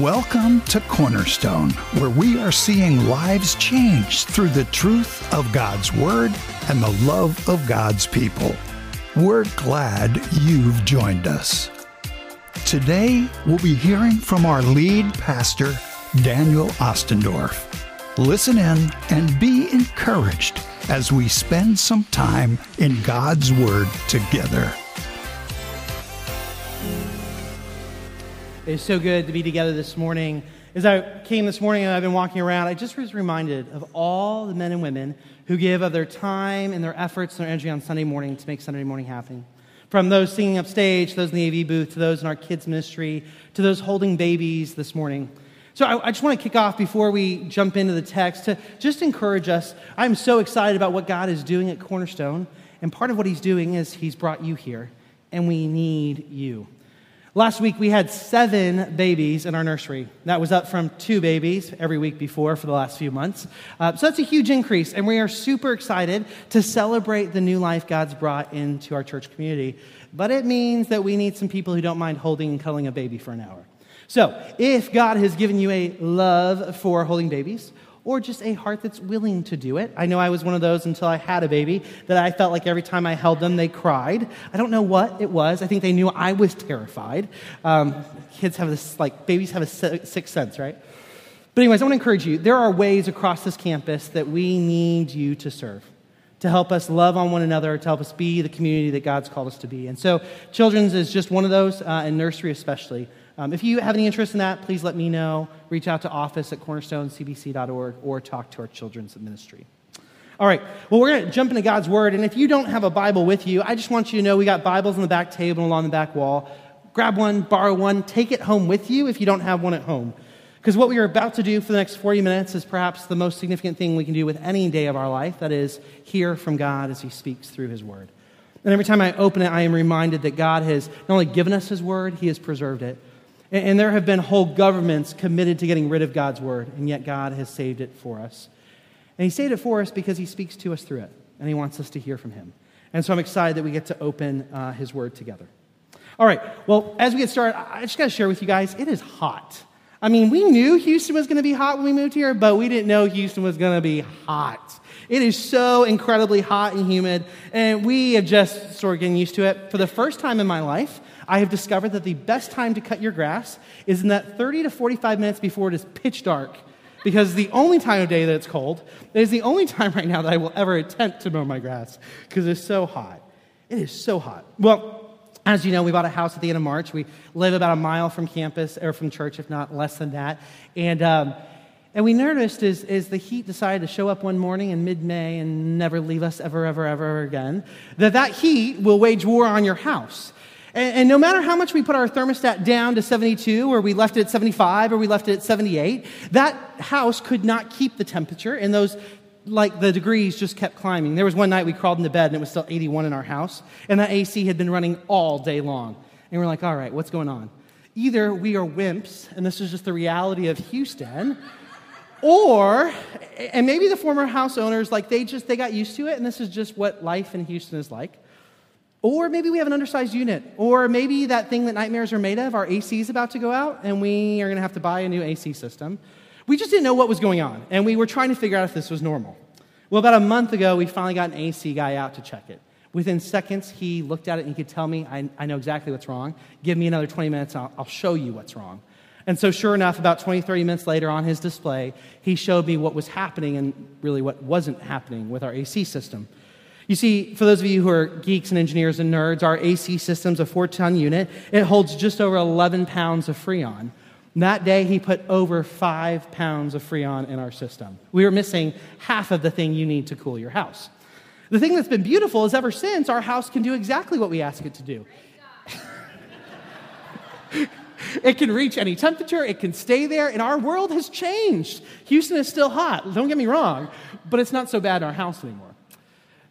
Welcome to Cornerstone, where we are seeing lives changed through the truth of God's Word and the love of God's people. We're glad you've joined us. Today, we'll be hearing from our lead pastor, Daniel Ostendorf. Listen in and be encouraged as we spend some time in God's Word together. It's so good to be together this morning. As I came this morning and I've been walking around, I just was reminded of all the men and women who give of their time and their efforts and their energy on Sunday morning to make Sunday morning happen. From those singing upstage, those in the AV booth, to those in our kids' ministry, to those holding babies this morning. So I, I, just want to kick off before we jump into the text to just encourage us. I'm so excited about what God is doing at Cornerstone. And part of what He's doing is He's brought you here, and we need you. Last week, we had seven babies in our nursery. That was up from two babies every week before for the last few months. Uh, so that's a huge increase, and we are super excited to celebrate the new life God's brought into our church community. But it means that we need some people who don't mind holding and cuddling a baby for an hour. So, if God has given you a love for holding babies, or just a heart that's willing to do it. I know I was one of those until I had a baby that I felt like every time I held them, they cried. I don't know what it was. I think they knew I was terrified. Um, kids have this, like, babies have a sixth sense, right? But, anyways, I want to encourage you there are ways across this campus that we need you to serve to help us love on one another, to help us be the community that God's called us to be. And so, children's is just one of those, uh, and nursery especially. Um, if you have any interest in that, please let me know. Reach out to office at cornerstonecbc.org or talk to our children's ministry. All right, well, we're going to jump into God's Word. And if you don't have a Bible with you, I just want you to know we got Bibles on the back table along the back wall. Grab one, borrow one, take it home with you if you don't have one at home. Because what we are about to do for the next 40 minutes is perhaps the most significant thing we can do with any day of our life that is, hear from God as He speaks through His Word. And every time I open it, I am reminded that God has not only given us His Word, He has preserved it. And there have been whole governments committed to getting rid of God's word, and yet God has saved it for us. And He saved it for us because He speaks to us through it, and He wants us to hear from Him. And so I'm excited that we get to open uh, His word together. All right, well, as we get started, I just got to share with you guys it is hot. I mean, we knew Houston was going to be hot when we moved here, but we didn't know Houston was going to be hot. It is so incredibly hot and humid, and we have just sort of getting used to it. For the first time in my life, I have discovered that the best time to cut your grass is in that 30 to 45 minutes before it is pitch dark. Because the only time of day that it's cold, it is the only time right now that I will ever attempt to mow my grass because it's so hot. It is so hot. Well, as you know, we bought a house at the end of March. We live about a mile from campus or from church, if not less than that. And, um, and we noticed as, as the heat decided to show up one morning in mid May and never leave us ever, ever, ever again, that that heat will wage war on your house. And, and, no matter how much we put our thermostat down to 72, or we left it at 75, or we left it at 78, that house could not keep the temperature, and those, like the degrees, just kept climbing. There was one night we crawled into bed, and it was still 81 in our house, and that AC had been running all day long. And we're like, all right, what's going on? Either we are wimps, and this is just the reality of Houston, or and maybe the former house owners like they just they got used to it and this is just what life in houston is like or maybe we have an undersized unit. Or maybe that thing that nightmares are made of, our AC is about to go out, and we are going to have to buy a new AC system. We just didn't know what was going on, and we were trying to figure out if this was normal. Well, about a month ago, we finally got an AC guy out to check it. Within seconds, he looked at it and he could tell me, I, I know exactly what's wrong. Give me another 20 minutes, I'll, I'll show you what's wrong. And so, sure enough, about 20, 30 minutes later on his display, he showed me what was happening and really what wasn't happening with our AC system. You see, for those of you who are geeks and engineers and nerds, our AC system's a four ton unit. It holds just over 11 pounds of Freon. that day, he put over five pounds of Freon in our system. We were missing half of the thing you need to cool your house. The thing that's been beautiful is ever since, our house can do exactly what we ask it to do. it can reach any temperature, it can stay there, and our world has changed. Houston is still hot, don't get me wrong, but it's not so bad in our house anymore.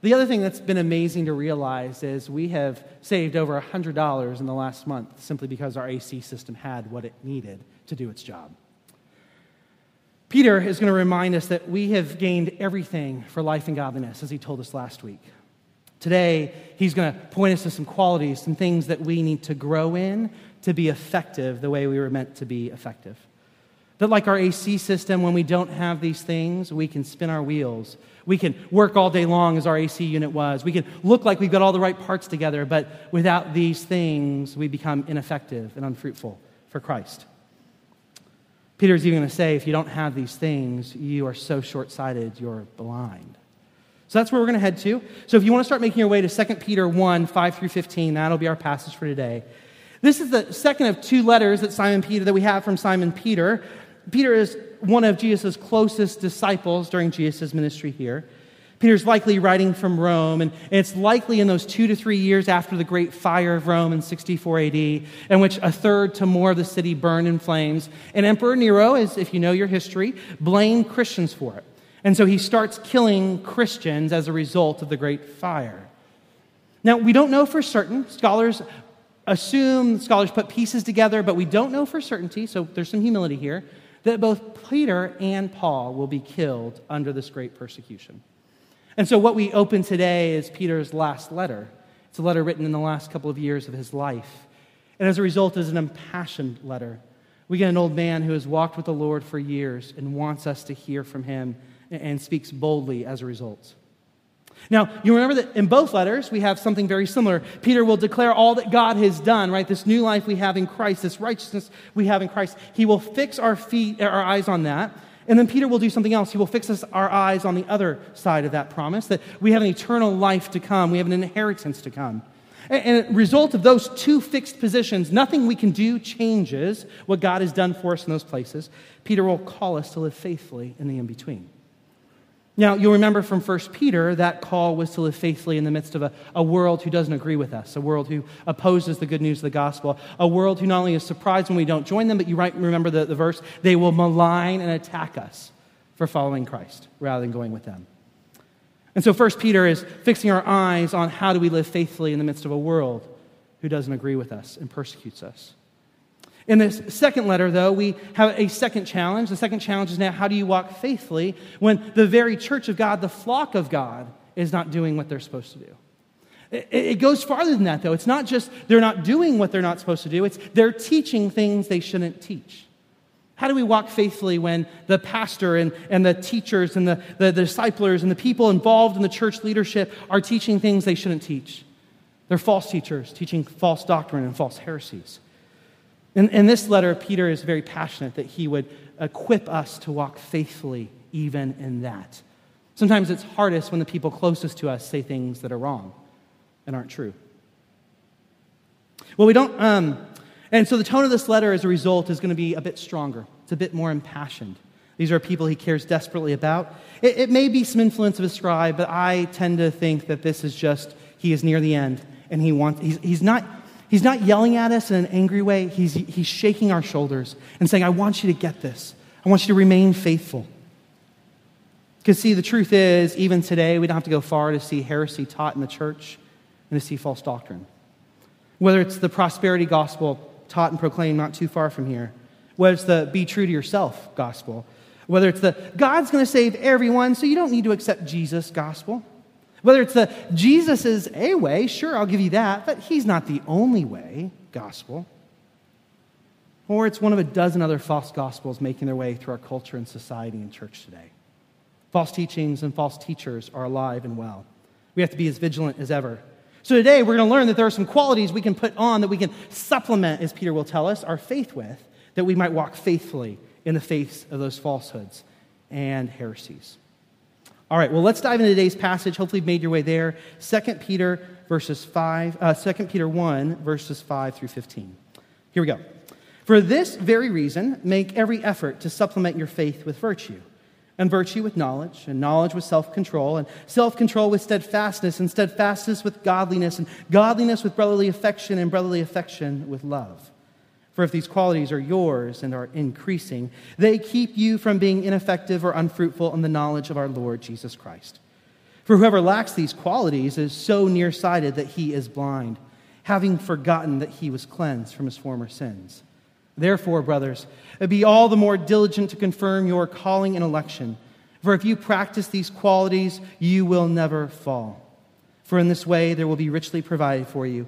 The other thing that's been amazing to realize is we have saved over $100 in the last month simply because our AC system had what it needed to do its job. Peter is going to remind us that we have gained everything for life and godliness, as he told us last week. Today, he's going to point us to some qualities, some things that we need to grow in to be effective the way we were meant to be effective. That, like our AC system, when we don't have these things, we can spin our wheels. We can work all day long as our AC unit was. We can look like we've got all the right parts together, but without these things, we become ineffective and unfruitful for Christ. Peter's even going to say, if you don't have these things, you are so short sighted, you're blind. So that's where we're going to head to. So if you want to start making your way to 2 Peter 1 5 through 15, that'll be our passage for today. This is the second of two letters that Simon Peter that we have from Simon Peter. Peter is one of Jesus' closest disciples during Jesus' ministry here. Peter's likely writing from Rome, and it's likely in those two to three years after the great fire of Rome in 64 AD, in which a third to more of the city burned in flames. And Emperor Nero, as if you know your history, blamed Christians for it. And so he starts killing Christians as a result of the great fire. Now, we don't know for certain. Scholars assume, scholars put pieces together, but we don't know for certainty, so there's some humility here that both Peter and Paul will be killed under this great persecution. And so, what we open today is Peter's last letter. It's a letter written in the last couple of years of his life. And as a result, is an impassioned letter. We get an old man who has walked with the Lord for years and wants us to hear from him and speaks boldly as a result. Now, you remember that in both letters, we have something very similar. Peter will declare all that God has done, right? This new life we have in Christ, this righteousness we have in Christ. He will fix our feet, er, our eyes on that. And then Peter will do something else. He will fix us, our eyes on the other side of that promise that we have an eternal life to come, we have an inheritance to come. And, a result of those two fixed positions, nothing we can do changes what God has done for us in those places. Peter will call us to live faithfully in the in between. Now, you'll remember from 1 Peter that call was to live faithfully in the midst of a, a world who doesn't agree with us, a world who opposes the good news of the gospel, a world who not only is surprised when we don't join them, but you might remember the, the verse, they will malign and attack us for following Christ rather than going with them. And so 1 Peter is fixing our eyes on how do we live faithfully in the midst of a world who doesn't agree with us and persecutes us. In this second letter, though, we have a second challenge. The second challenge is now how do you walk faithfully when the very church of God, the flock of God, is not doing what they're supposed to do? It goes farther than that, though. It's not just they're not doing what they're not supposed to do, it's they're teaching things they shouldn't teach. How do we walk faithfully when the pastor and, and the teachers and the, the, the and the people involved in the church leadership are teaching things they shouldn't teach? They're false teachers, teaching false doctrine and false heresies. In, in this letter, Peter is very passionate that he would equip us to walk faithfully even in that. Sometimes it's hardest when the people closest to us say things that are wrong and aren't true. Well, we don't, um, and so the tone of this letter as a result is going to be a bit stronger. It's a bit more impassioned. These are people he cares desperately about. It, it may be some influence of a scribe, but I tend to think that this is just, he is near the end and he wants, he's, he's not, He's not yelling at us in an angry way. He's, he's shaking our shoulders and saying, I want you to get this. I want you to remain faithful. Because, see, the truth is, even today, we don't have to go far to see heresy taught in the church and to see false doctrine. Whether it's the prosperity gospel taught and proclaimed not too far from here, whether it's the be true to yourself gospel, whether it's the God's going to save everyone, so you don't need to accept Jesus gospel. Whether it's the Jesus is a way, sure, I'll give you that, but he's not the only way gospel. Or it's one of a dozen other false gospels making their way through our culture and society and church today. False teachings and false teachers are alive and well. We have to be as vigilant as ever. So today we're going to learn that there are some qualities we can put on that we can supplement, as Peter will tell us, our faith with, that we might walk faithfully in the face of those falsehoods and heresies. All right, well, let's dive into today's passage. Hopefully, you've made your way there. 2 Peter verses 5, uh, 2 Peter 1, verses 5 through 15. Here we go. For this very reason, make every effort to supplement your faith with virtue, and virtue with knowledge, and knowledge with self control, and self control with steadfastness, and steadfastness with godliness, and godliness with brotherly affection, and brotherly affection with love. For if these qualities are yours and are increasing, they keep you from being ineffective or unfruitful in the knowledge of our Lord Jesus Christ. For whoever lacks these qualities is so nearsighted that he is blind, having forgotten that he was cleansed from his former sins. Therefore, brothers, be all the more diligent to confirm your calling and election. For if you practice these qualities, you will never fall. For in this way there will be richly provided for you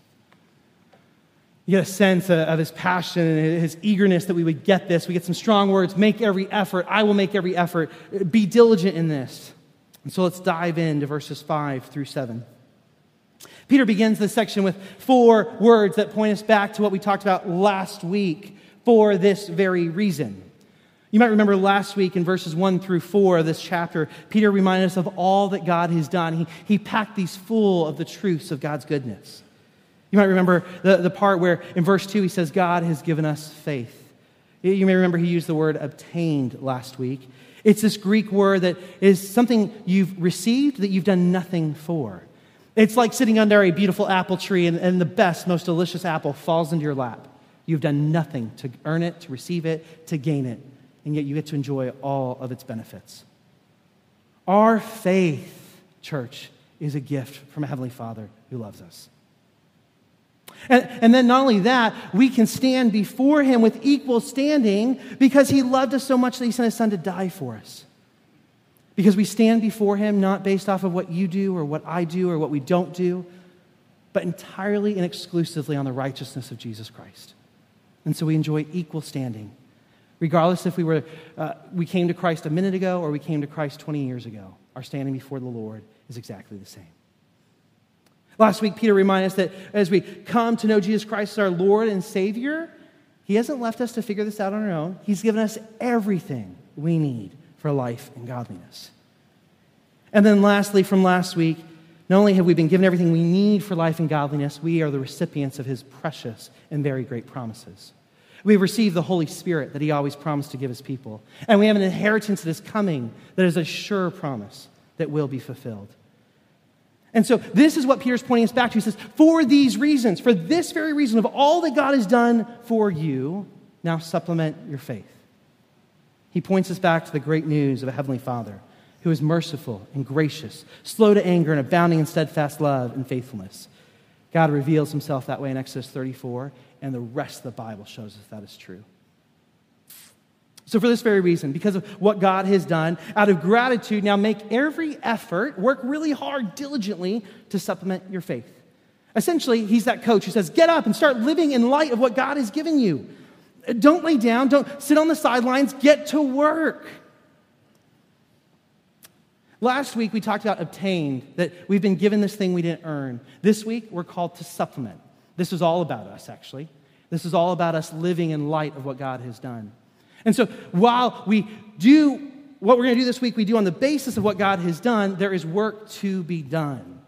You get a sense of his passion and his eagerness that we would get this. We get some strong words make every effort. I will make every effort. Be diligent in this. And so let's dive into verses 5 through 7. Peter begins this section with four words that point us back to what we talked about last week for this very reason. You might remember last week in verses 1 through 4 of this chapter, Peter reminded us of all that God has done. He, he packed these full of the truths of God's goodness. You might remember the, the part where in verse 2 he says, God has given us faith. You may remember he used the word obtained last week. It's this Greek word that is something you've received that you've done nothing for. It's like sitting under a beautiful apple tree and, and the best, most delicious apple falls into your lap. You've done nothing to earn it, to receive it, to gain it, and yet you get to enjoy all of its benefits. Our faith, church, is a gift from a Heavenly Father who loves us. And, and, then not only that, we can stand before him with equal standing because he loved us so much that he sent his son to die for us. Because we stand before him not based off of what you do or what I do or what we don't do, but entirely and exclusively on the righteousness of Jesus Christ. And so we enjoy equal standing, regardless if we, were, uh, we came to Christ a minute ago or we came to Christ 20 years ago. Our standing before the Lord is exactly the same. Last week, Peter reminded us that as we come to know Jesus Christ as our Lord and Savior, He hasn't left us to figure this out on our own. He's given us everything we need for life and godliness. And then, lastly, from last week, not only have we been given everything we need for life and godliness, we are the recipients of His precious and very great promises. We have received the Holy Spirit that He always promised to give His people. And we have an inheritance that is coming that is a sure promise that will be fulfilled. And so this is what Peter's pointing us back to. He says, For these reasons, for this very reason of all that God has done for you, now supplement your faith. He points us back to the great news of a Heavenly Father who is merciful and gracious, slow to anger, and abounding in steadfast love and faithfulness. God reveals himself that way in Exodus 34, and the rest of the Bible shows us that is true. So, for this very reason, because of what God has done, out of gratitude, now make every effort, work really hard, diligently to supplement your faith. Essentially, he's that coach who says, Get up and start living in light of what God has given you. Don't lay down, don't sit on the sidelines, get to work. Last week, we talked about obtained, that we've been given this thing we didn't earn. This week, we're called to supplement. This is all about us, actually. This is all about us living in light of what God has done. And so while we do what we're going to do this week, we do on the basis of what God has done, there is work to be done.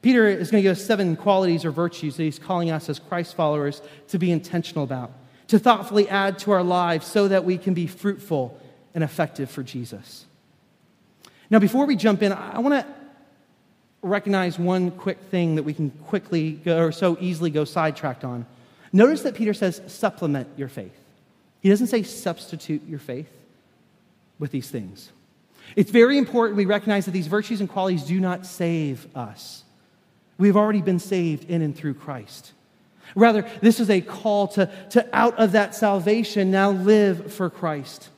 Peter is going to give us seven qualities or virtues that he's calling us as Christ followers to be intentional about, to thoughtfully add to our lives so that we can be fruitful and effective for Jesus. Now, before we jump in, I want to recognize one quick thing that we can quickly go, or so easily go sidetracked on. Notice that Peter says, supplement your faith. He doesn't say substitute your faith with these things. It's very important we recognize that these virtues and qualities do not save us. We've already been saved in and through Christ. Rather, this is a call to, to out of that salvation now live for Christ.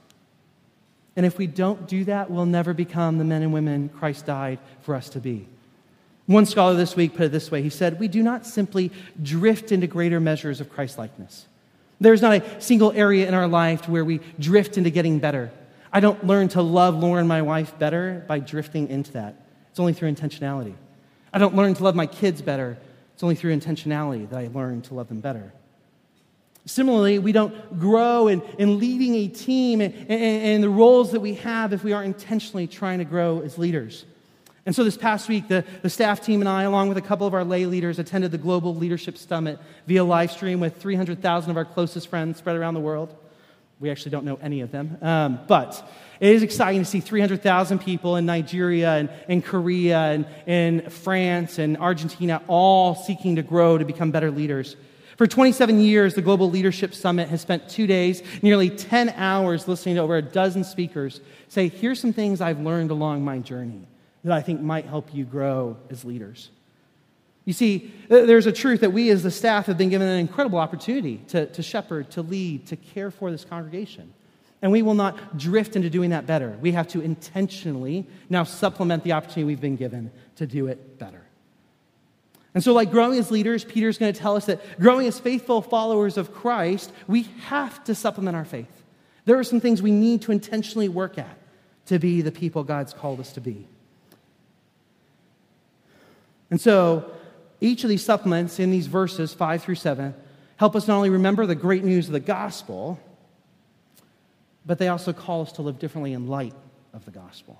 And if we don't do that, we'll never become the men and women Christ died for us to be. One scholar this week put it this way he said, We do not simply drift into greater measures of Christ likeness. There's not a single area in our life where we drift into getting better. I don't learn to love Lauren, my wife, better by drifting into that. It's only through intentionality. I don't learn to love my kids better. It's only through intentionality that I learn to love them better. Similarly, we don't grow in, in leading a team and, and, and the roles that we have if we aren't intentionally trying to grow as leaders. And so this past week, the, the staff team and I, along with a couple of our lay leaders, attended the Global Leadership Summit via live stream with 300,000 of our closest friends spread around the world. We actually don't know any of them. Um, but it is exciting to see 300,000 people in Nigeria and, and Korea and in France and Argentina all seeking to grow to become better leaders. For 27 years, the Global Leadership Summit has spent two days, nearly 10 hours, listening to over a dozen speakers say, Here's some things I've learned along my journey that I think might help you grow as leaders. You see, there's a truth that we as the staff have been given an incredible opportunity to, to shepherd, to lead, to care for this congregation. And we will not drift into doing that better. We have to intentionally now supplement the opportunity we've been given to do it better. And so, like growing as leaders, Peter's going to tell us that growing as faithful followers of Christ, we have to supplement our faith. There are some things we need to intentionally work at to be the people God's called us to be. And so, each of these supplements in these verses, five through seven, help us not only remember the great news of the gospel, but they also call us to live differently in light of the gospel.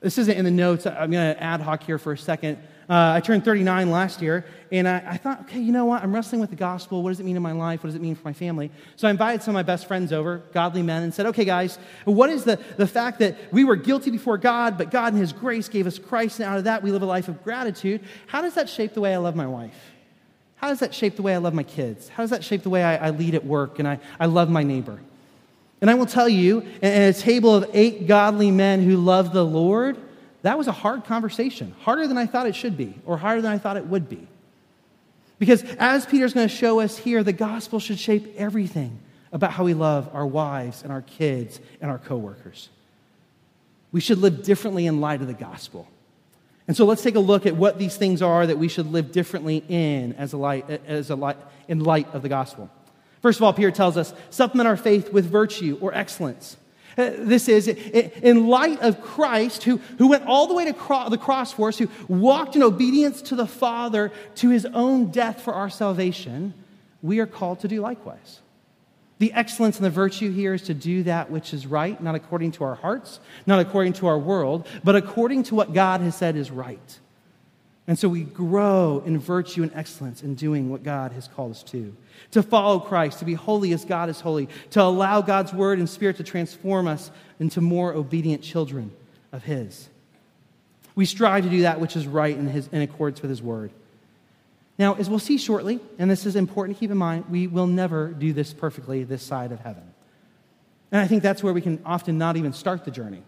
This isn't in the notes. I'm going to ad hoc here for a second. Uh, I turned 39 last year, and I, I, thought, okay, you know what? I'm wrestling with the gospel. What does it mean in my life? What does it mean for my family? So I invited some of my best friends over, godly men, and said, okay, guys, what is the, the fact that we were guilty before God, but God in His grace gave us Christ, and out of that we live a life of gratitude? How does that shape the way I love my wife? How does that shape the way I love my kids? How does that shape the way I, I lead at work and I, I love my neighbor? And I will tell you, in a table of eight godly men who love the Lord, that was a hard conversation, harder than I thought it should be, or harder than I thought it would be. Because as Peter's going to show us here, the gospel should shape everything about how we love our wives and our kids and our coworkers. We should live differently in light of the gospel. And so let's take a look at what these things are that we should live differently in as a light, as a light, in light of the gospel. First of all, Peter tells us supplement our faith with virtue or excellence. Uh, this is in light of Christ, who, who went all the way to cro- the cross for us, who walked in obedience to the Father to his own death for our salvation, we are called to do likewise. The excellence and the virtue here is to do that which is right, not according to our hearts, not according to our world, but according to what God has said is right. And so we grow in virtue and excellence in doing what God has called us to. To follow Christ, to be holy as God is holy, to allow God's word and spirit to transform us into more obedient children of His. We strive to do that which is right in, his, in accordance with His word. Now, as we'll see shortly, and this is important to keep in mind, we will never do this perfectly this side of heaven. And I think that's where we can often not even start the journey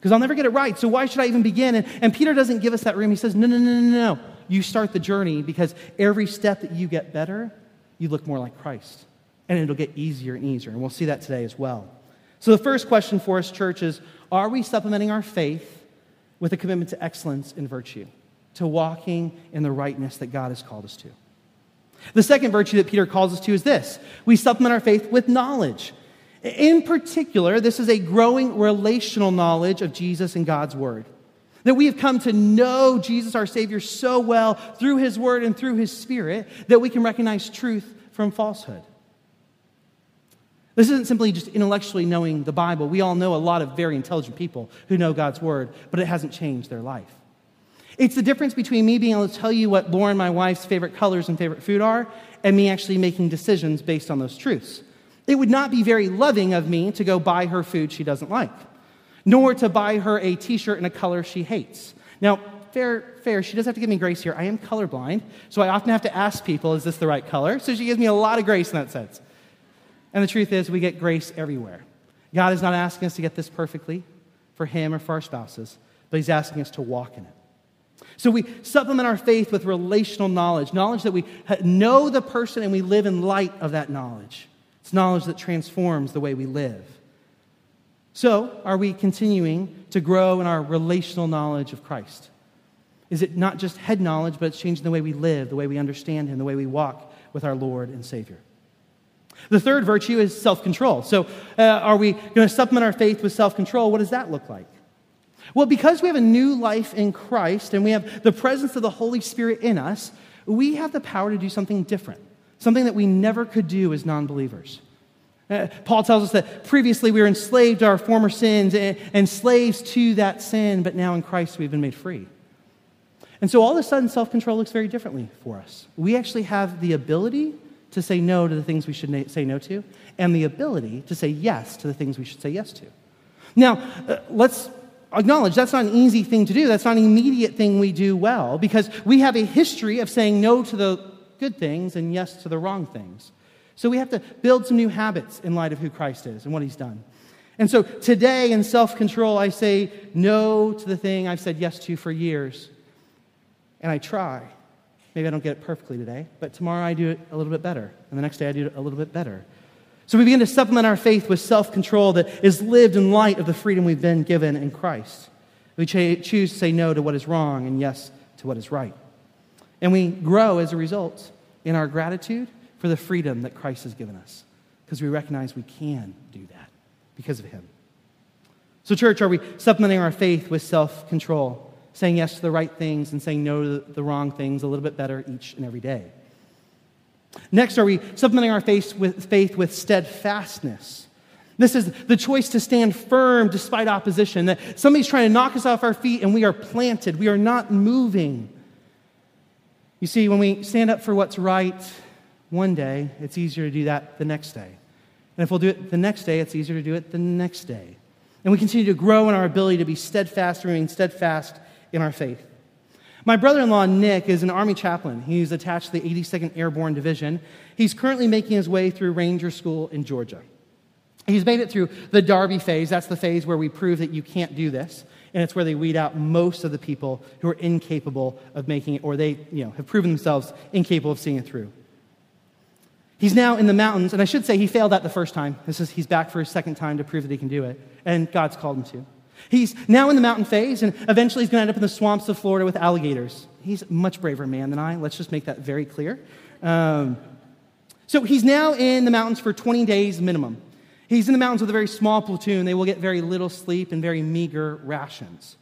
because I'll never get it right. So why should I even begin? And, and Peter doesn't give us that room. He says, no, no, no, no, no. You start the journey because every step that you get better, you look more like Christ. And it'll get easier and easier. And we'll see that today as well. So the first question for us, church, is are we supplementing our faith with a commitment to excellence and virtue, to walking in the rightness that God has called us to? The second virtue that Peter calls us to is this we supplement our faith with knowledge. In particular, this is a growing relational knowledge of Jesus and God's Word. That we have come to know Jesus, our Savior, so well through His Word and through His Spirit that we can recognize truth from falsehood. This isn't simply just intellectually knowing the Bible. We all know a lot of very intelligent people who know God's Word, but it hasn't changed their life. It's the difference between me being able to tell you what Lauren, my wife's favorite colors and favorite food are, and me actually making decisions based on those truths. It would not be very loving of me to go buy her food she doesn't like, nor to buy her a t shirt in a color she hates. Now, fair, fair, she does have to give me grace here. I am colorblind, so I often have to ask people, is this the right color? So she gives me a lot of grace in that sense. And the truth is, we get grace everywhere. God is not asking us to get this perfectly for Him or for our spouses, but He's asking us to walk in it. So we supplement our faith with relational knowledge, knowledge that we know the person and we live in light of that knowledge. It's knowledge that transforms the way we live. So, are we continuing to grow in our relational knowledge of Christ? Is it not just head knowledge, but it's changing the way we live, the way we understand Him, the way we walk with our Lord and Savior? The third virtue is self control. So, uh, are we going to supplement our faith with self control? What does that look like? Well, because we have a new life in Christ and we have the presence of the Holy Spirit in us, we have the power to do something different something that we never could do as non believers. Uh, Paul tells us that previously we were enslaved to our former sins and, slaves to that sin, but now in Christ we've been made free. And so all of a sudden, self control looks very differently for us. We actually have the ability to say no to the things we should say no to, and the ability to say yes to the things we should say yes to. Now, uh, let's acknowledge that's not an easy thing to do. That's not an immediate thing we do well because we have a history of saying no to the good things and yes to the wrong things. So we have to build some new habits in light of who Christ is and what he's done. And so today in self control, I say no to the thing I've said yes to for years. And I try. Maybe I don't get it perfectly today, but tomorrow I do it a little bit better. And the next day I do it a little bit better. So we begin to supplement our faith with self control that is lived in light of the freedom we've been given in Christ. We ch- choose to say no to what is wrong and yes to what is right. And we grow as a result in our gratitude for the freedom that Christ has given us because we recognize we can do that because of Him. So, church, are we supplementing our faith with self control, saying yes to the right things and saying no to the wrong things a little bit better each and every day? Next, are we supplementing our faith with, faith with steadfastness? This is the choice to stand firm despite opposition, that somebody's trying to knock us off our feet and we are planted. We are not moving. You see, when we stand up for what's right one day, it's easier to do that the next day. And if we'll do it the next day, it's easier to do it the next day. And we continue to grow in our ability to be steadfast, remain steadfast in our faith. My brother in law, Nick, is an Army chaplain. He's attached to the 82nd Airborne Division. He's currently making his way through Ranger School in Georgia. He's made it through the Darby phase. That's the phase where we prove that you can't do this. And it's where they weed out most of the people who are incapable of making it, or they you know, have proven themselves incapable of seeing it through. He's now in the mountains, and I should say he failed that the first time. This is, he's back for his second time to prove that he can do it, and God's called him to. He's now in the mountain phase, and eventually he's going to end up in the swamps of Florida with alligators. He's a much braver man than I. Let's just make that very clear. Um, so he's now in the mountains for 20 days minimum. He's in the mountains with a very small platoon. They will get very little sleep and very meager rations.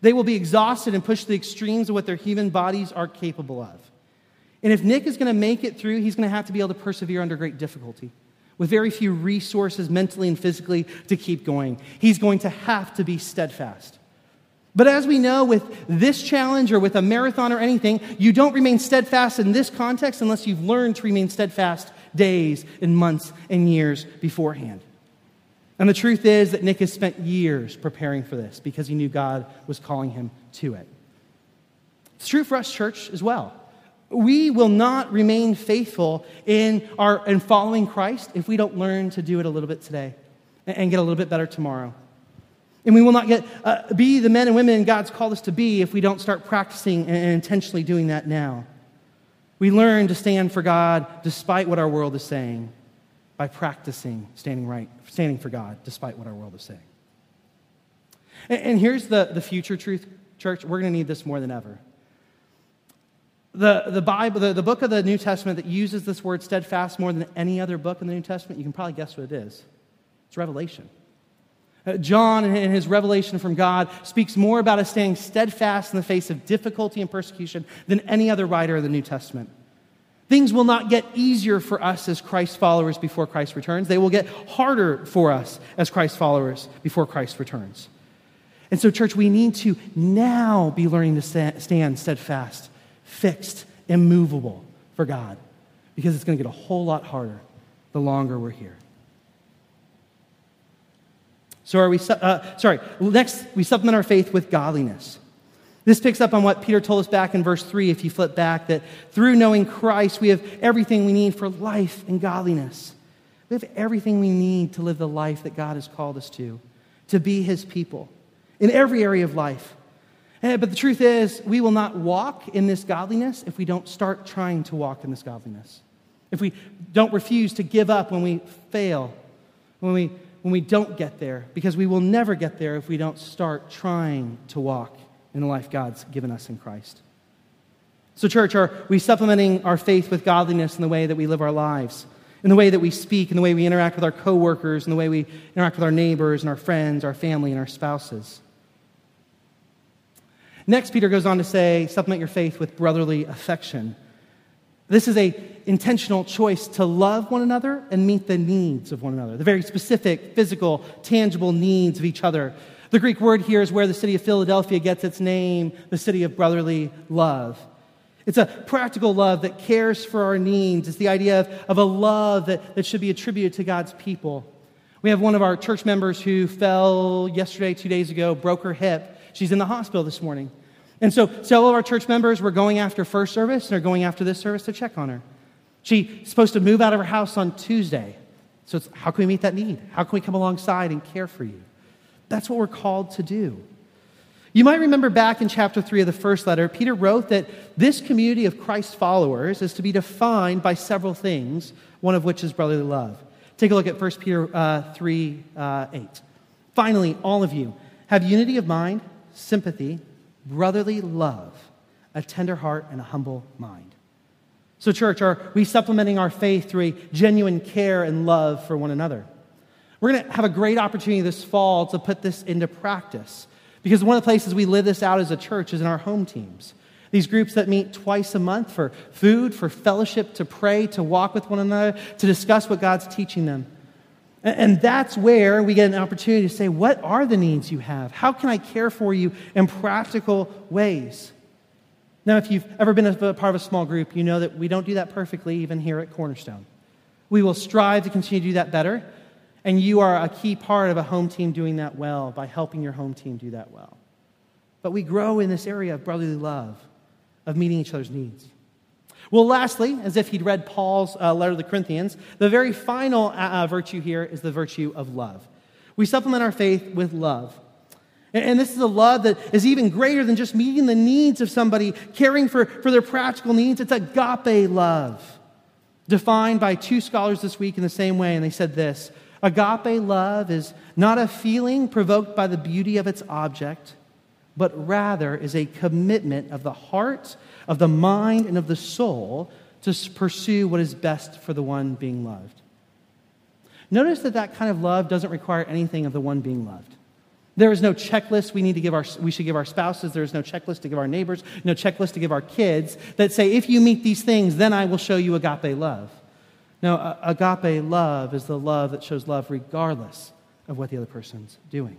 They will be exhausted and pushed to the extremes of what their human bodies are capable of. And if Nick is going to make it through, he's going to have to be able to persevere under great difficulty with very few resources mentally and physically to keep going. He's going to have to be steadfast. But as we know, with this challenge or with a marathon or anything, you don't remain steadfast in this context unless you've learned to remain steadfast days and months and years beforehand. And the truth is that Nick has spent years preparing for this because he knew God was calling him to it. It's true for us, church, as well we will not remain faithful in, our, in following Christ if we don't learn to do it a little bit today and get a little bit better tomorrow. And we will not get, uh, be the men and women God's called us to be if we don't start practicing and intentionally doing that now. We learn to stand for God despite what our world is saying by practicing standing right, standing for God despite what our world is saying. And, and here's the, the future truth, church. We're going to need this more than ever. The, the Bible, the, the book of the New Testament that uses this word steadfast more than any other book in the New Testament, you can probably guess what it is. It's Revelation. Uh, John, in his revelation from God, speaks more about us staying steadfast in the face of difficulty and persecution than any other writer of the New Testament. Things will not get easier for us as Christ followers before Christ returns. They will get harder for us as Christ followers before Christ returns. And so, church, we need to now be learning to stand steadfast fixed, immovable for God because it's going to get a whole lot harder the longer we're here. So, are we, uh, sorry, next we supplement our faith with godliness. This picks up on what Peter told us back in verse 3, if you flip back, that through knowing Christ, we have everything we need for life and godliness. We have everything we need to live the life that God has called us to, to be his people in every area of life. Eh, but the truth is, we will not walk in this godliness if we don't start trying to walk in this godliness. If we don't refuse to give up when we fail, when we, when we don't get there, because we will never get there if we don't start trying to walk in the life God's given us in Christ. So, church, are we supplementing our faith with godliness in the way that we live our lives, in the way that we speak, in the way we interact with our coworkers, in the way we interact with our neighbors and our friends, our family, and our spouses? Next, Peter goes on to say, supplement your faith with brotherly affection. This is a intentional choice to love one another and meet the needs of one another, the very specific, physical, tangible needs of each other. The Greek word here is where the city of Philadelphia gets its name, the city of brotherly love. It's a practical love that cares for our needs. It's the idea of, of a love that, that should be attributed to God's people. We have one of our church members who fell yesterday, two days ago, broke her hip. She's in the hospital this morning. And so, several of our church members were going after first service and are going after this service to check on her. She's supposed to move out of her house on Tuesday. So, it's how can we meet that need? How can we come alongside and care for you? That's what we're called to do. You might remember back in chapter 3 of the first letter, Peter wrote that this community of Christ followers is to be defined by several things, one of which is brotherly love. Take a look at 1 Peter uh, 3 uh, 8. Finally, all of you have unity of mind, sympathy, brotherly love, a tender heart, and a humble mind. So, church, are we supplementing our faith through a genuine care and love for one another? We're going to have a great opportunity this fall to put this into practice because one of the places we live this out as a church is in our home teams. These groups that meet twice a month for food, for fellowship, to pray, to walk with one another, to discuss what God's teaching them. And that's where we get an opportunity to say, What are the needs you have? How can I care for you in practical ways? Now, if you've ever been a part of a small group, you know that we don't do that perfectly, even here at Cornerstone. We will strive to continue to do that better, and you are a key part of a home team doing that well by helping your home team do that well. But we grow in this area of brotherly love, of meeting each other's needs. Well, lastly, as if he'd read Paul's uh, letter to the Corinthians, the very final uh, uh, virtue here is the virtue of love. We supplement our faith with love. And, and this is a love that is even greater than just meeting the needs of somebody, caring for, for their practical needs. It's agape love, defined by two scholars this week in the same way. And they said this Agape love is not a feeling provoked by the beauty of its object, but rather is a commitment of the heart of the mind and of the soul to pursue what is best for the one being loved. Notice that that kind of love doesn't require anything of the one being loved. There is no checklist we need to give our we should give our spouses. There is no checklist to give our neighbors, no checklist to give our kids that say if you meet these things, then I will show you agape love. No, agape love is the love that shows love regardless of what the other person's doing.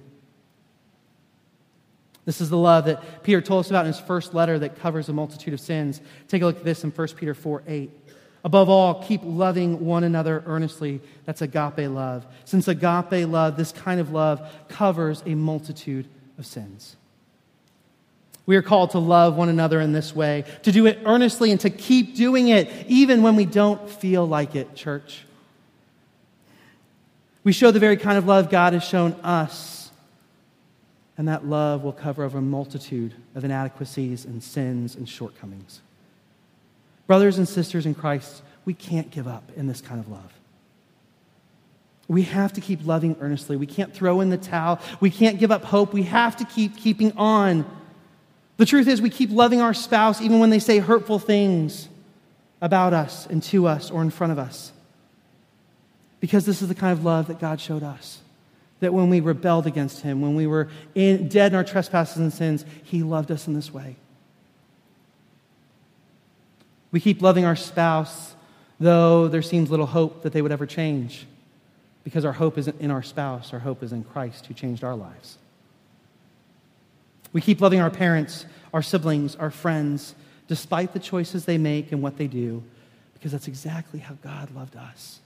This is the love that Peter told us about in his first letter that covers a multitude of sins. Take a look at this in 1 Peter 4 8. Above all, keep loving one another earnestly. That's agape love. Since agape love, this kind of love, covers a multitude of sins. We are called to love one another in this way, to do it earnestly and to keep doing it even when we don't feel like it, church. We show the very kind of love God has shown us and that love will cover over a multitude of inadequacies and sins and shortcomings. Brothers and sisters in Christ, we can't give up in this kind of love. We have to keep loving earnestly. We can't throw in the towel. We can't give up hope. We have to keep keeping on. The truth is, we keep loving our spouse even when they say hurtful things about us and to us or in front of us. Because this is the kind of love that God showed us that when we rebelled against him, when we were in, dead in our trespasses and sins, he loved us in this way. We keep loving our spouse, though there seems little hope that they would ever change, because our hope isn't in our spouse, our hope is in Christ who changed our lives. We keep loving our parents, our siblings, our friends, despite the choices they make and what they do, because that's exactly how God loved us.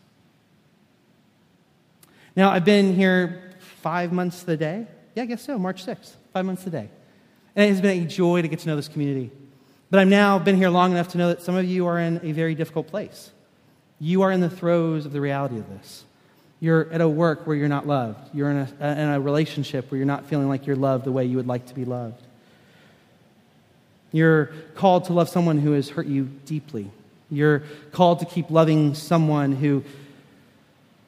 Now, I've been here five months to the day. Yeah, I guess so, March 6th, five months to the day. And it has been a joy to get to know this community. But I've now been here long enough to know that some of you are in a very difficult place. You are in the throes of the reality of this. You're at a work where you're not loved. You're in a, in a relationship where you're not feeling like you're loved the way you would like to be loved. You're called to love someone who has hurt you deeply. You're called to keep loving someone who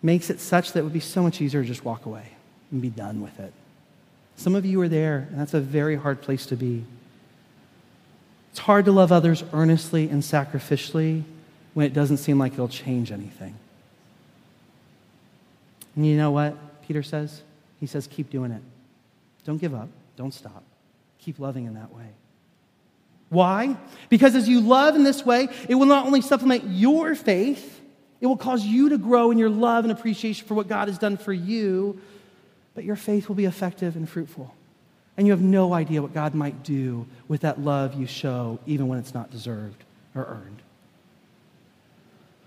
makes it such that it would be so much easier to just walk away and be done with it. Some of you are there, and that's a very hard place to be. It's hard to love others earnestly and sacrificially when it doesn't seem like it'll change anything. And you know what Peter says? He says, keep doing it. Don't give up. Don't stop. Keep loving in that way. Why? Because as you love in this way, it will not only supplement your faith, it will cause you to grow in your love and appreciation for what God has done for you, but your faith will be effective and fruitful. And you have no idea what God might do with that love you show, even when it's not deserved or earned.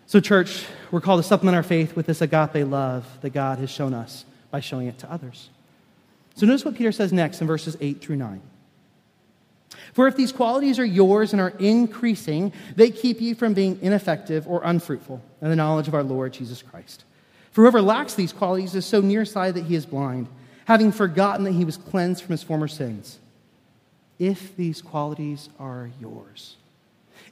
So, church, we're called to supplement our faith with this agape love that God has shown us by showing it to others. So, notice what Peter says next in verses 8 through 9. For if these qualities are yours and are increasing, they keep you from being ineffective or unfruitful in the knowledge of our Lord Jesus Christ. For whoever lacks these qualities is so nearsighted that he is blind, having forgotten that he was cleansed from his former sins. If these qualities are yours,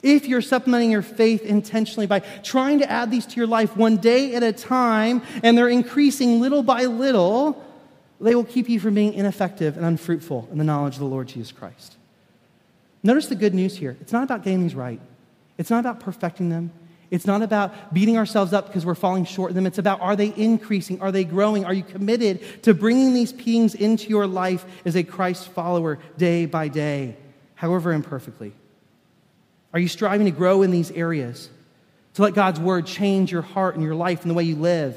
if you're supplementing your faith intentionally by trying to add these to your life one day at a time, and they're increasing little by little, they will keep you from being ineffective and unfruitful in the knowledge of the Lord Jesus Christ. Notice the good news here. It's not about getting these right, it's not about perfecting them. It's not about beating ourselves up because we're falling short of them. It's about are they increasing? Are they growing? Are you committed to bringing these beings into your life as a Christ follower day by day, however imperfectly? Are you striving to grow in these areas? To let God's word change your heart and your life and the way you live?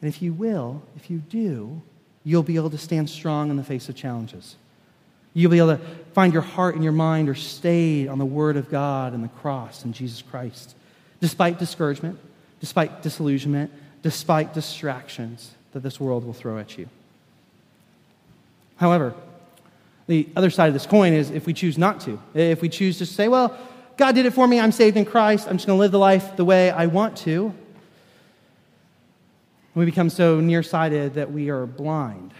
And if you will, if you do, you'll be able to stand strong in the face of challenges. You'll be able to find your heart and your mind are stayed on the Word of God and the cross and Jesus Christ, despite discouragement, despite disillusionment, despite distractions that this world will throw at you. However, the other side of this coin is if we choose not to, if we choose to say, well, God did it for me, I'm saved in Christ, I'm just going to live the life the way I want to, we become so nearsighted that we are blind.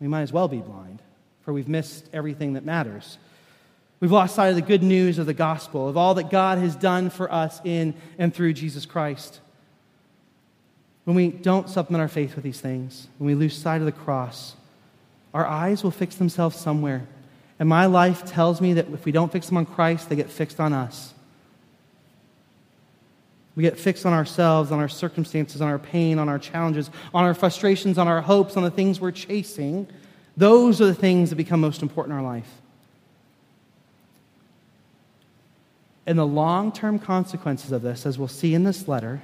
We might as well be blind, for we've missed everything that matters. We've lost sight of the good news of the gospel, of all that God has done for us in and through Jesus Christ. When we don't supplement our faith with these things, when we lose sight of the cross, our eyes will fix themselves somewhere. And my life tells me that if we don't fix them on Christ, they get fixed on us. We get fixed on ourselves, on our circumstances, on our pain, on our challenges, on our frustrations, on our hopes, on the things we're chasing. Those are the things that become most important in our life. And the long term consequences of this, as we'll see in this letter,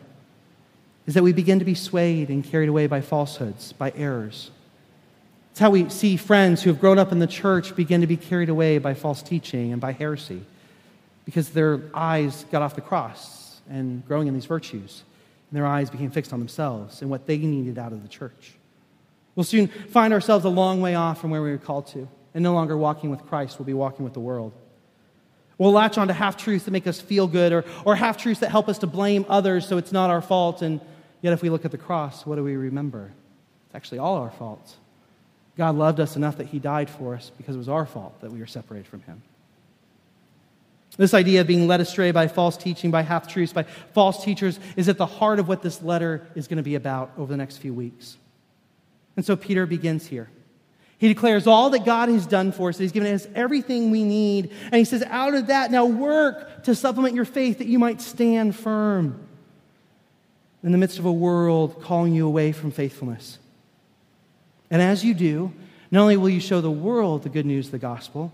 is that we begin to be swayed and carried away by falsehoods, by errors. It's how we see friends who have grown up in the church begin to be carried away by false teaching and by heresy because their eyes got off the cross and growing in these virtues. And their eyes became fixed on themselves and what they needed out of the church. We'll soon find ourselves a long way off from where we were called to, and no longer walking with Christ, we'll be walking with the world. We'll latch on to half truths that make us feel good or, or half truths that help us to blame others so it's not our fault. And yet, if we look at the cross, what do we remember? It's actually all our faults. God loved us enough that He died for us because it was our fault that we were separated from Him. This idea of being led astray by false teaching, by half truths, by false teachers is at the heart of what this letter is going to be about over the next few weeks. And so Peter begins here. He declares all that God has done for us, that He's given us everything we need. And he says, out of that, now work to supplement your faith that you might stand firm in the midst of a world calling you away from faithfulness. And as you do, not only will you show the world the good news of the gospel,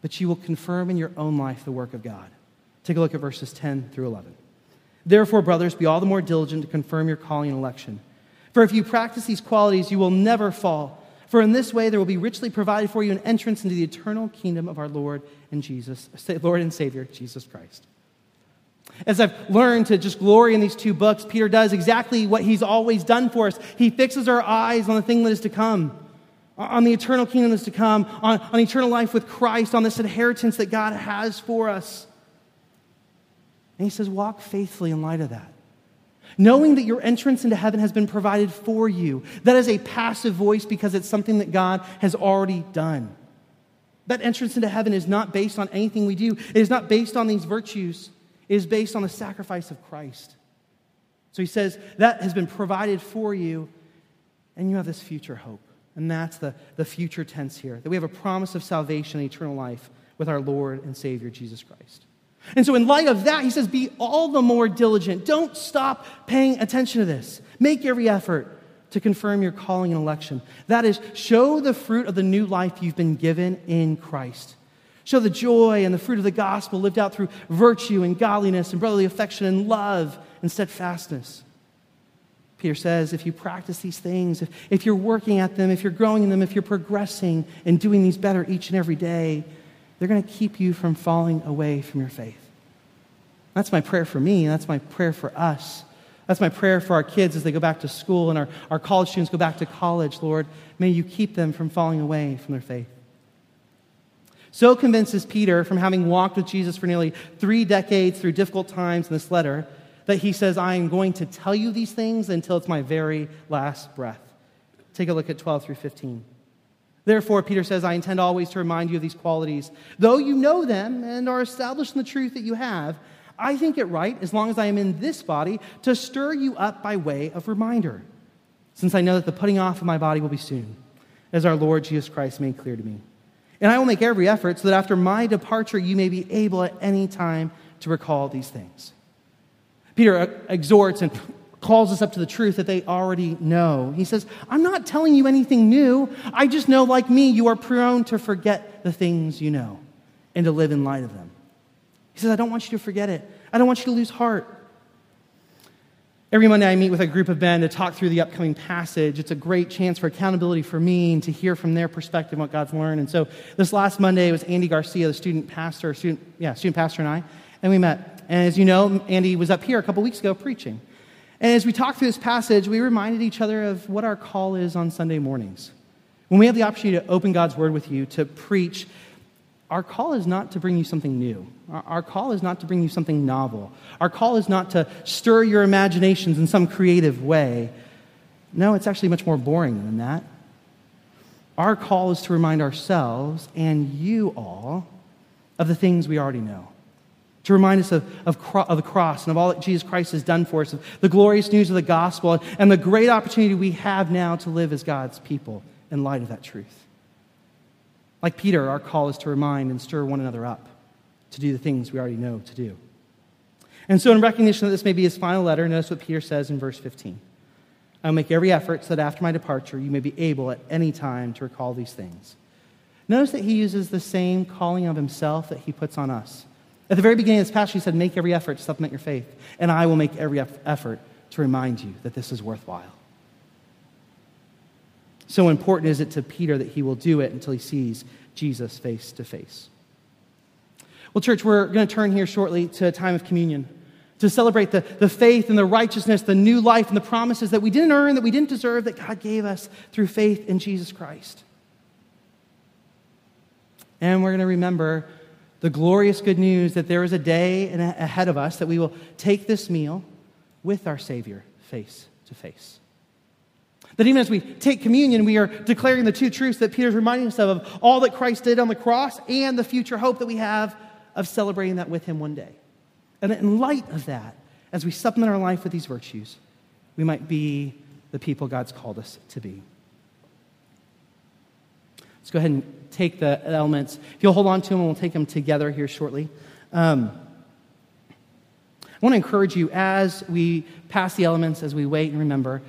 but you will confirm in your own life the work of God. Take a look at verses 10 through 11. Therefore, brothers, be all the more diligent to confirm your calling and election. For if you practice these qualities, you will never fall. For in this way there will be richly provided for you an entrance into the eternal kingdom of our Lord and Jesus, Lord and Savior, Jesus Christ. As I've learned to just glory in these two books, Peter does exactly what he's always done for us. He fixes our eyes on the thing that is to come, on the eternal kingdom that's to come, on, on eternal life with Christ, on this inheritance that God has for us. And he says, walk faithfully in light of that. Knowing that your entrance into heaven has been provided for you. That is a passive voice because it's something that God has already done. That entrance into heaven is not based on anything we do, it is not based on these virtues is based on the sacrifice of Christ. So he says that has been provided for you, and you have this future hope. And that's the, the future tense here that we have a promise of salvation and eternal life with our Lord and Savior, Jesus Christ. And so, in light of that, he says, be all the more diligent. Don't stop paying attention to this. Make every effort to confirm your calling and election. That is, show the fruit of the new life you've been given in Christ. Show the joy and the fruit of the gospel lived out through virtue and godliness and brotherly affection and love and steadfastness. Peter says if you practice these things, if, if you're working at them, if you're growing in them, if you're progressing and doing these better each and every day, they're going to keep you from falling away from your faith. That's my prayer for me. That's my prayer for us. That's my prayer for our kids as they go back to school and our, our college students go back to college, Lord. May you keep them from falling away from their faith. So convinced is Peter from having walked with Jesus for nearly three decades through difficult times in this letter that he says, I am going to tell you these things until it's my very last breath. Take a look at 12 through 15. Therefore, Peter says, I intend always to remind you of these qualities. Though you know them and are established in the truth that you have, I think it right, as long as I am in this body, to stir you up by way of reminder, since I know that the putting off of my body will be soon, as our Lord Jesus Christ made clear to me. And I will make every effort so that after my departure you may be able at any time to recall these things. Peter uh, exhorts and calls us up to the truth that they already know. He says, I'm not telling you anything new. I just know, like me, you are prone to forget the things you know and to live in light of them. He says, I don't want you to forget it. I don't want you to lose heart. Every Monday, I meet with a group of men to talk through the upcoming passage. It's a great chance for accountability for me and to hear from their perspective what God's learned. And so, this last Monday was Andy Garcia, the student pastor, student, yeah, student pastor, and I, and we met. And as you know, Andy was up here a couple weeks ago preaching. And as we talked through this passage, we reminded each other of what our call is on Sunday mornings. When we have the opportunity to open God's Word with you, to preach, our call is not to bring you something new. Our call is not to bring you something novel. Our call is not to stir your imaginations in some creative way. No, it's actually much more boring than that. Our call is to remind ourselves and you all of the things we already know. To remind us of, of, of, the cross and of all that Jesus Christ has done for us, of the glorious news of the gospel, and the great opportunity we have now to live as God's people in light of that truth. Like Peter, our call is to remind and stir one another up to do the things we already know to do. And so, in recognition that this may be his final letter, notice what Peter says in verse 15 I will make every effort so that after my departure you may be able at any time to recall these things. Notice that he uses the same calling of himself that he puts on us. At the very beginning of this passage, he said, Make every effort to supplement your faith, and I will make every effort to remind you that this is worthwhile. So important is it to Peter that he will do it until he sees Jesus face to face. Well, church, we're going to turn here shortly to a time of communion to celebrate the, the faith and the righteousness, the new life, and the promises that we didn't earn, that we didn't deserve, that God gave us through faith in Jesus Christ. And we're going to remember the glorious good news that there is a day ahead of us that we will take this meal with our Savior face to face. That even as we take communion, we are declaring the two truths that Peter's reminding us of, of all that Christ did on the cross and the future hope that we have of celebrating that with him one day. And in light of that, as we supplement our life with these virtues, we might be the people God's called us to be. Let's go ahead and take the elements. If you'll hold on to them, we'll take them together here shortly. Um, I want to encourage you as we pass the elements, as we wait and remember,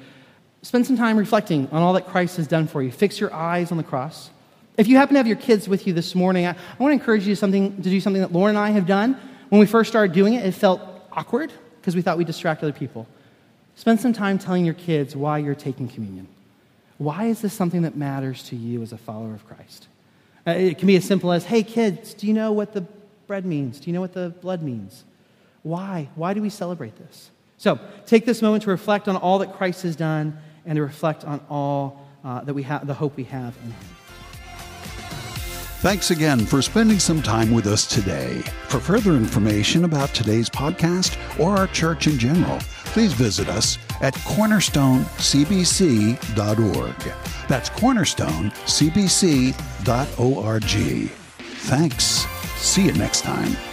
spend some time reflecting on all that Christ has done for you. Fix your eyes on the cross. If you happen to have your kids with you this morning, I, I want to encourage you to, something, to do something that Lauren and I have done. When we first started doing it, it felt awkward because we thought we'd distract other people. Spend some time telling your kids why you're taking communion. Why is this something that matters to you as a follower of Christ? Uh, it can be as simple as, hey, kids, do you know what the bread means? Do you know what the blood means? Why? Why do we celebrate this? So take this moment to reflect on all that Christ has done and to reflect on all uh, that we have, the hope we have in Him. Thanks again for spending some time with us today. For further information about today's podcast or our church in general, please visit us at cornerstonecbc.org. That's cornerstonecbc.org. Thanks. See you next time.